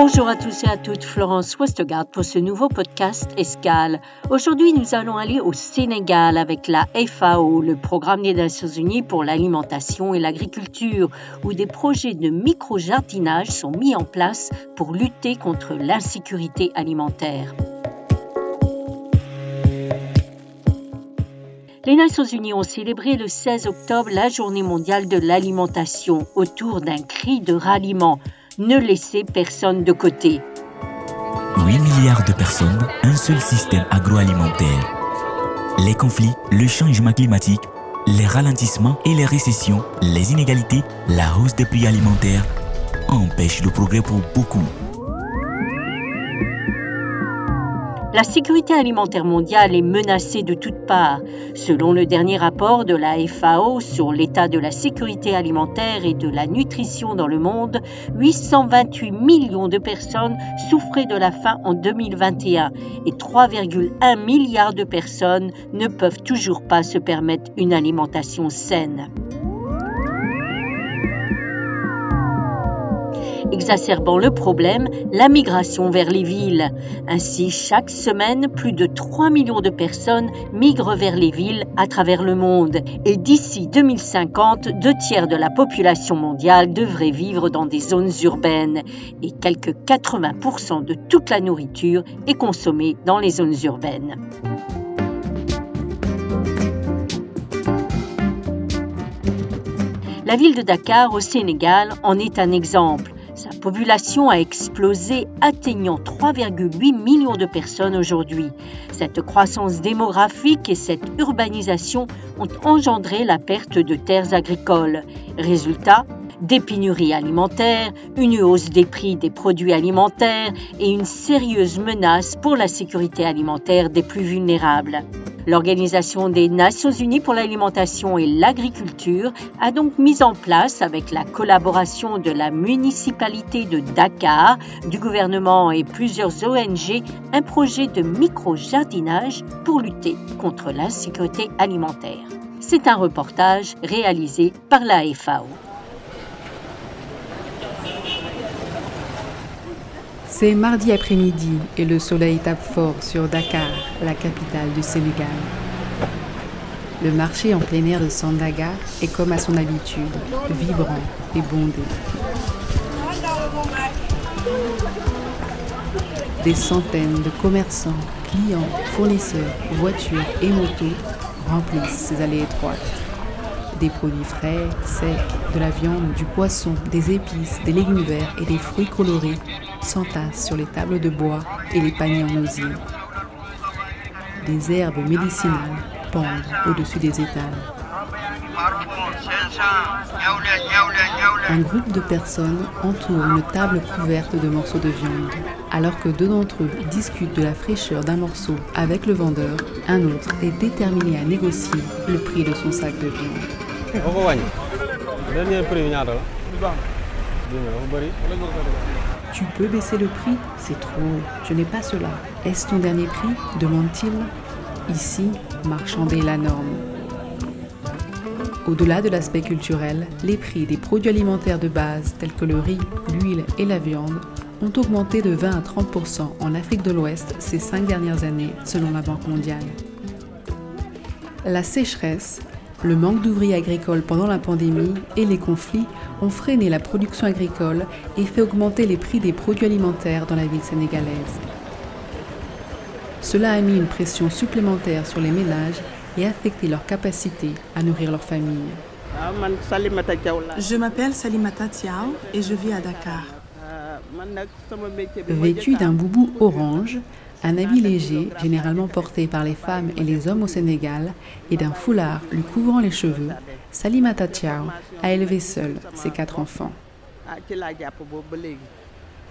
Bonjour à tous et à toutes, Florence Westgard pour ce nouveau podcast Escale. Aujourd'hui, nous allons aller au Sénégal avec la FAO, le Programme des Nations Unies pour l'alimentation et l'agriculture, où des projets de micro-jardinage sont mis en place pour lutter contre l'insécurité alimentaire. Les Nations Unies ont célébré le 16 octobre la journée mondiale de l'alimentation autour d'un cri de ralliement ne laissez personne de côté. 8 milliards de personnes, un seul système agroalimentaire. Les conflits, le changement climatique, les ralentissements et les récessions, les inégalités, la hausse des prix alimentaires empêchent le progrès pour beaucoup. La sécurité alimentaire mondiale est menacée de toutes parts. Selon le dernier rapport de la FAO sur l'état de la sécurité alimentaire et de la nutrition dans le monde, 828 millions de personnes souffraient de la faim en 2021 et 3,1 milliards de personnes ne peuvent toujours pas se permettre une alimentation saine. Exacerbant le problème, la migration vers les villes. Ainsi, chaque semaine, plus de 3 millions de personnes migrent vers les villes à travers le monde. Et d'ici 2050, deux tiers de la population mondiale devrait vivre dans des zones urbaines. Et quelques 80% de toute la nourriture est consommée dans les zones urbaines. La ville de Dakar au Sénégal en est un exemple. Sa population a explosé, atteignant 3,8 millions de personnes aujourd'hui. Cette croissance démographique et cette urbanisation ont engendré la perte de terres agricoles. Résultat, des pénuries alimentaires, une hausse des prix des produits alimentaires et une sérieuse menace pour la sécurité alimentaire des plus vulnérables. L'Organisation des Nations Unies pour l'alimentation et l'agriculture a donc mis en place, avec la collaboration de la municipalité de Dakar, du gouvernement et plusieurs ONG, un projet de micro-jardinage pour lutter contre l'insécurité alimentaire. C'est un reportage réalisé par la FAO. C'est mardi après-midi et le soleil tape fort sur Dakar, la capitale du Sénégal. Le marché en plein air de Sandaga est comme à son habitude, vibrant et bondé. Des centaines de commerçants, clients, fournisseurs, voitures et motos remplissent ces allées étroites. Des produits frais, secs, de la viande, du poisson, des épices, des légumes verts et des fruits colorés s'entassent sur les tables de bois et les paniers en osier. Des herbes médicinales pendent au-dessus des étals. Un groupe de personnes entoure une table couverte de morceaux de viande. Alors que deux d'entre eux discutent de la fraîcheur d'un morceau avec le vendeur, un autre est déterminé à négocier le prix de son sac de viande. Tu peux baisser le prix C'est trop. Je n'ai pas cela. Est-ce ton dernier prix? demande-t-il. Ici, marchander la norme. Au-delà de l'aspect culturel, les prix des produits alimentaires de base tels que le riz, l'huile et la viande ont augmenté de 20 à 30% en Afrique de l'Ouest ces cinq dernières années, selon la Banque mondiale. La sécheresse, le manque d'ouvriers agricoles pendant la pandémie et les conflits ont freiné la production agricole et fait augmenter les prix des produits alimentaires dans la ville sénégalaise. Cela a mis une pression supplémentaire sur les ménages et affecté leur capacité à nourrir leur famille. Je m'appelle Salimata Tiao et je vis à Dakar. Vêtu d'un boubou orange, un habit léger, généralement porté par les femmes et les hommes au Sénégal, et d'un foulard lui couvrant les cheveux, Salimata Tiao a élevé seule ses quatre enfants.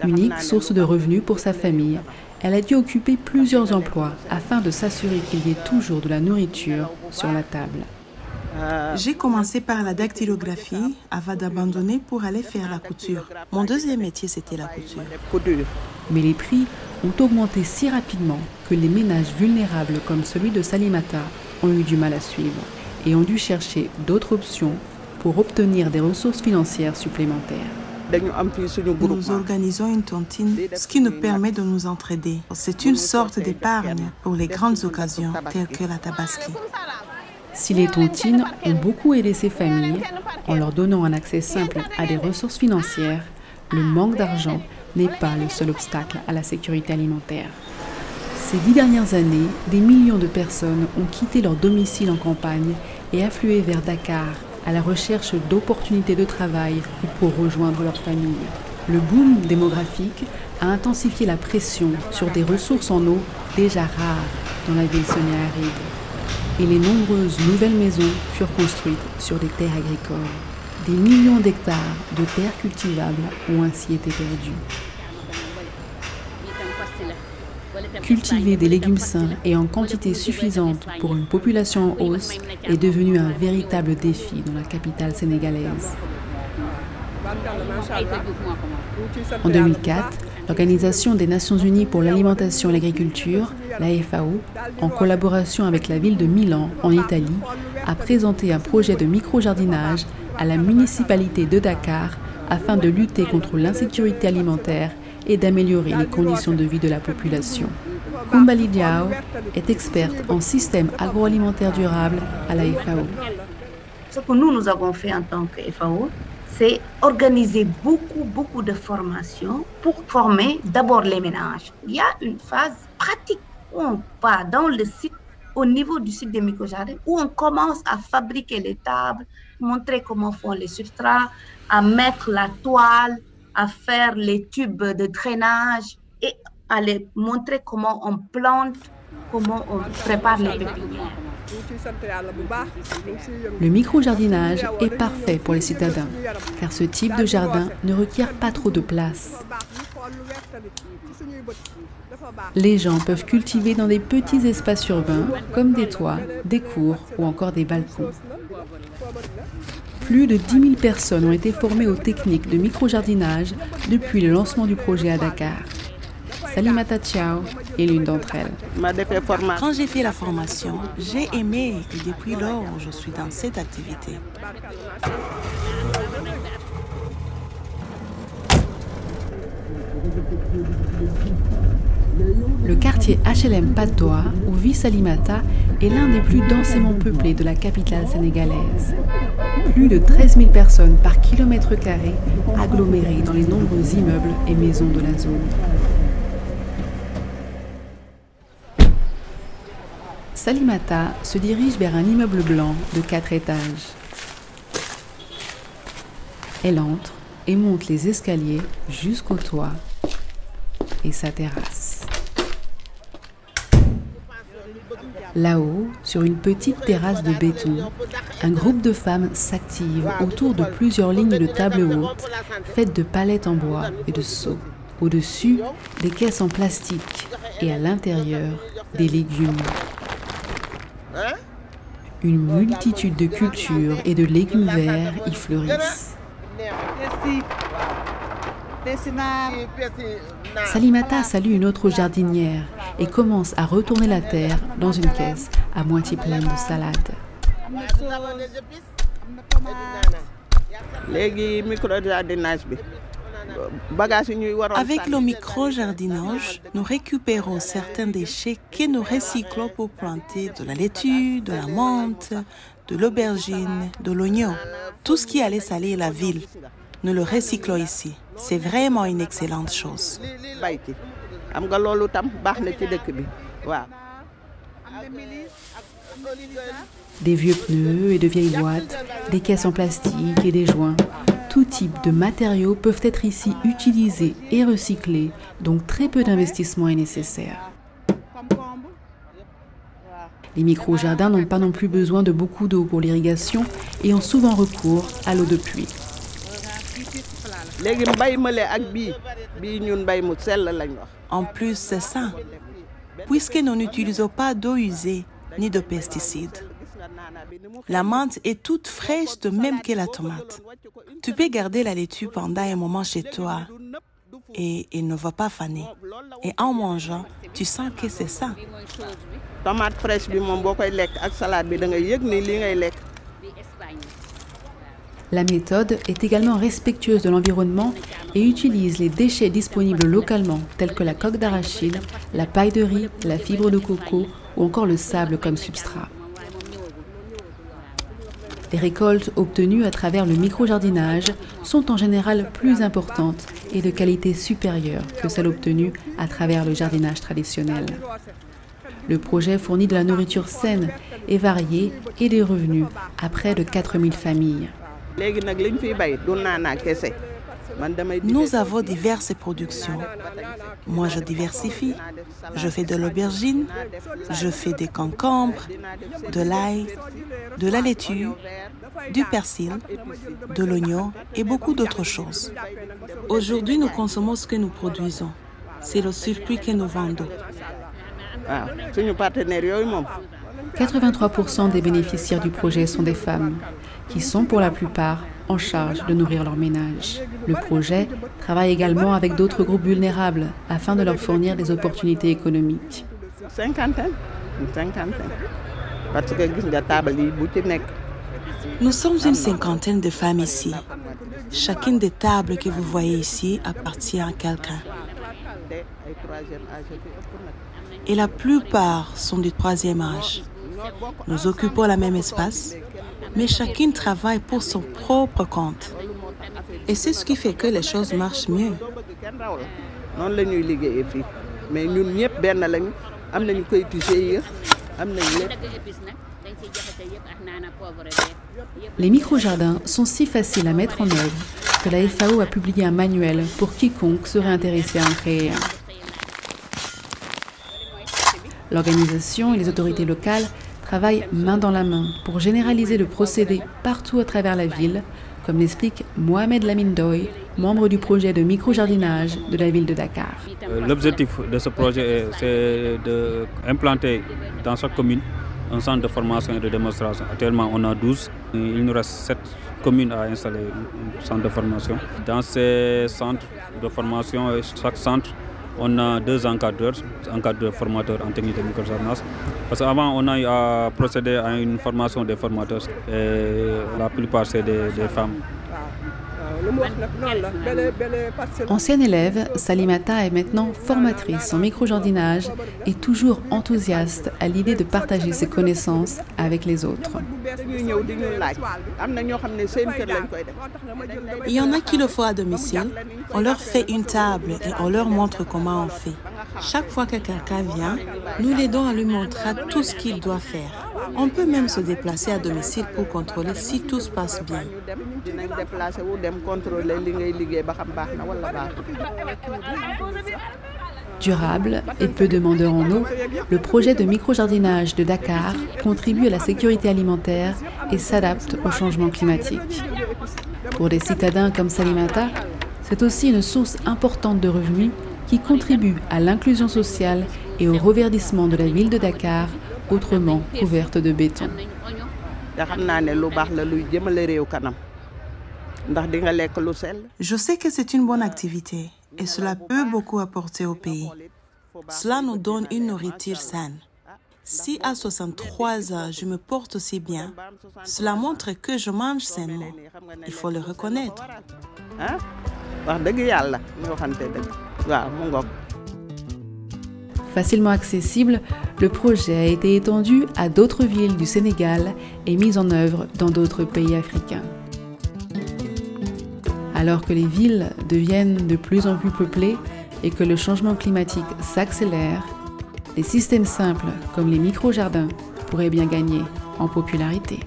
Unique source de revenus pour sa famille, elle a dû occuper plusieurs emplois afin de s'assurer qu'il y ait toujours de la nourriture sur la table. J'ai commencé par la dactylographie avant d'abandonner pour aller faire la couture. Mon deuxième métier, c'était la couture. Mais les prix ont augmenté si rapidement que les ménages vulnérables comme celui de Salimata ont eu du mal à suivre et ont dû chercher d'autres options pour obtenir des ressources financières supplémentaires. Nous organisons une tontine, ce qui nous permet de nous entraider. C'est une sorte d'épargne pour les grandes occasions telles que la Tabaski. Si les tontines ont beaucoup aidé ces familles en leur donnant un accès simple à des ressources financières, le manque d'argent n'est pas le seul obstacle à la sécurité alimentaire. Ces dix dernières années, des millions de personnes ont quitté leur domicile en campagne et afflué vers Dakar à la recherche d'opportunités de travail ou pour rejoindre leur famille. Le boom démographique a intensifié la pression sur des ressources en eau déjà rares dans la ville semi-aride et les nombreuses nouvelles maisons furent construites sur des terres agricoles. Des millions d'hectares de terres cultivables ont ainsi été perdus. Cultiver des légumes sains et en quantité suffisante pour une population en hausse est devenu un véritable défi dans la capitale sénégalaise. En 2004, l'Organisation des Nations Unies pour l'alimentation et l'agriculture, la FAO, en collaboration avec la ville de Milan, en Italie, a présenté un projet de micro-jardinage à la municipalité de Dakar afin de lutter contre l'insécurité alimentaire et d'améliorer les conditions de vie de la population. Kumbali Diao est experte en système agroalimentaire durable à la FAO. Ce que nous, nous avons fait en tant que FAO, c'est organiser beaucoup, beaucoup de formations pour former d'abord les ménages. Il y a une phase pratique où on part dans le site, au niveau du site des microjardins, où on commence à fabriquer les tables, montrer comment font les substrats, à mettre la toile, à faire les tubes de drainage et à les montrer comment on plante, comment on prépare les pépinières. Le micro-jardinage est parfait pour les citadins, car ce type de jardin ne requiert pas trop de place. Les gens peuvent cultiver dans des petits espaces urbains, comme des toits, des cours ou encore des balcons. Plus de 10 000 personnes ont été formées aux techniques de micro-jardinage depuis le lancement du projet à Dakar. Salimata Chiao est l'une d'entre elles. Quand j'ai fait la formation, j'ai aimé et depuis lors, je suis dans cette activité. Le quartier HLM Patois, où vit Salimata, est l'un des plus densément peuplés de la capitale sénégalaise. Plus de 13 000 personnes par kilomètre carré agglomérées dans les nombreux immeubles et maisons de la zone. Salimata se dirige vers un immeuble blanc de 4 étages. Elle entre et monte les escaliers jusqu'au toit et sa terrasse. Là-haut, sur une petite terrasse de béton, un groupe de femmes s'active autour de plusieurs lignes de tables hautes faites de palettes en bois et de seaux. Au-dessus, des caisses en plastique et à l'intérieur, des légumes. Une multitude de cultures et de légumes verts y fleurissent. Salimata salue une autre jardinière et commence à retourner la terre dans une caisse à moitié pleine de salade. Avec le micro-jardinage, nous récupérons certains déchets que nous recyclons pour planter de la laitue, de la menthe, de l'aubergine, de l'oignon. Tout ce qui allait salir la ville, nous le recyclons ici. C'est vraiment une excellente chose. Des vieux pneus et de vieilles boîtes, des caisses en plastique et des joints. Tout type de matériaux peuvent être ici utilisés et recyclés, donc très peu d'investissement est nécessaire. Les micro-jardins n'ont pas non plus besoin de beaucoup d'eau pour l'irrigation et ont souvent recours à l'eau de pluie. En plus, c'est ça. Puisque nous n'utilisons pas d'eau usée ni de pesticides. La menthe est toute fraîche de même que la tomate. Tu peux garder la laitue pendant un moment chez toi et il ne va pas faner. Et en mangeant, tu sens que c'est ça. tomate fraîche salade La méthode est également respectueuse de l'environnement et utilise les déchets disponibles localement tels que la coque d'arachide, la paille de riz, la fibre de coco ou encore le sable comme substrat. Les récoltes obtenues à travers le micro-jardinage sont en général plus importantes et de qualité supérieure que celles obtenues à travers le jardinage traditionnel. Le projet fournit de la nourriture saine et variée et des revenus à près de 4000 familles. Nous avons diverses productions. Moi, je diversifie. Je fais de l'aubergine, je fais des concombres, de l'ail, de la laitue, du persil, de l'oignon et beaucoup d'autres choses. Aujourd'hui, nous consommons ce que nous produisons. C'est le surplus que nous vendons. 83% des bénéficiaires du projet sont des femmes, qui sont pour la plupart en charge de nourrir leur ménage. Le projet travaille également avec d'autres groupes vulnérables afin de leur fournir des opportunités économiques. Nous sommes une cinquantaine de femmes ici. Chacune des tables que vous voyez ici appartient à quelqu'un. Et la plupart sont du troisième âge. Nous occupons la même espace, mais chacune travaille pour son propre compte. Et c'est ce qui fait que les choses marchent mieux. Les micro-jardins sont si faciles à mettre en œuvre que la FAO a publié un manuel pour quiconque serait intéressé à en créer un. L'organisation et les autorités locales travaillent main dans la main pour généraliser le procédé partout à travers la ville, comme l'explique Mohamed Lamine Doy, membre du projet de micro-jardinage de la ville de Dakar. Euh, l'objectif de ce projet, c'est d'implanter dans chaque commune un centre de formation et de démonstration. Actuellement, on a 12. Il nous reste 7 communes à installer un centre de formation. Dans ces centres de formation, chaque centre, on a deux encadreurs, encadreurs formateurs en technique de microservices. Parce qu'avant, on a procéder à une formation des formateurs. Et la plupart, c'est des femmes. Ancienne élève, Salimata est maintenant formatrice en micro-jardinage et toujours enthousiaste à l'idée de partager ses connaissances avec les autres. Il y en a qui le font à domicile. On leur fait une table et on leur montre comment on fait. Chaque fois que quelqu'un vient, nous l'aidons à lui montrer tout ce qu'il doit faire. On peut même se déplacer à domicile pour contrôler si tout se passe bien. Durable et peu demandeur en eau, le projet de micro-jardinage de Dakar contribue à la sécurité alimentaire et s'adapte au changement climatique. Pour des citadins comme Salimata, c'est aussi une source importante de revenus qui contribue à l'inclusion sociale et au reverdissement de la ville de Dakar, autrement couverte de béton. Je sais que c'est une bonne activité et cela peut beaucoup apporter au pays. Cela nous donne une nourriture saine. Si à 63 ans je me porte aussi bien, cela montre que je mange sainement. Il faut le reconnaître. Facilement accessible, le projet a été étendu à d'autres villes du Sénégal et mis en œuvre dans d'autres pays africains. Alors que les villes deviennent de plus en plus peuplées et que le changement climatique s'accélère, des systèmes simples comme les micro-jardins pourraient bien gagner en popularité.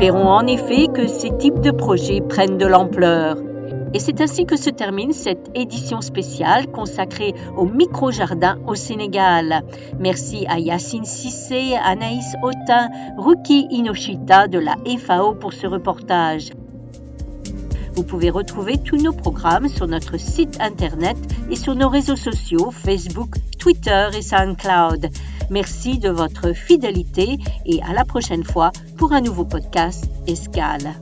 Espérons en effet que ces types de projets prennent de l'ampleur. Et c'est ainsi que se termine cette édition spéciale consacrée au micro-jardin au Sénégal. Merci à Yacine Sissé, Anaïs Autin, Ruki Inoshita de la FAO pour ce reportage. Vous pouvez retrouver tous nos programmes sur notre site internet et sur nos réseaux sociaux Facebook, Twitter et SoundCloud. Merci de votre fidélité et à la prochaine fois pour un nouveau podcast Escale.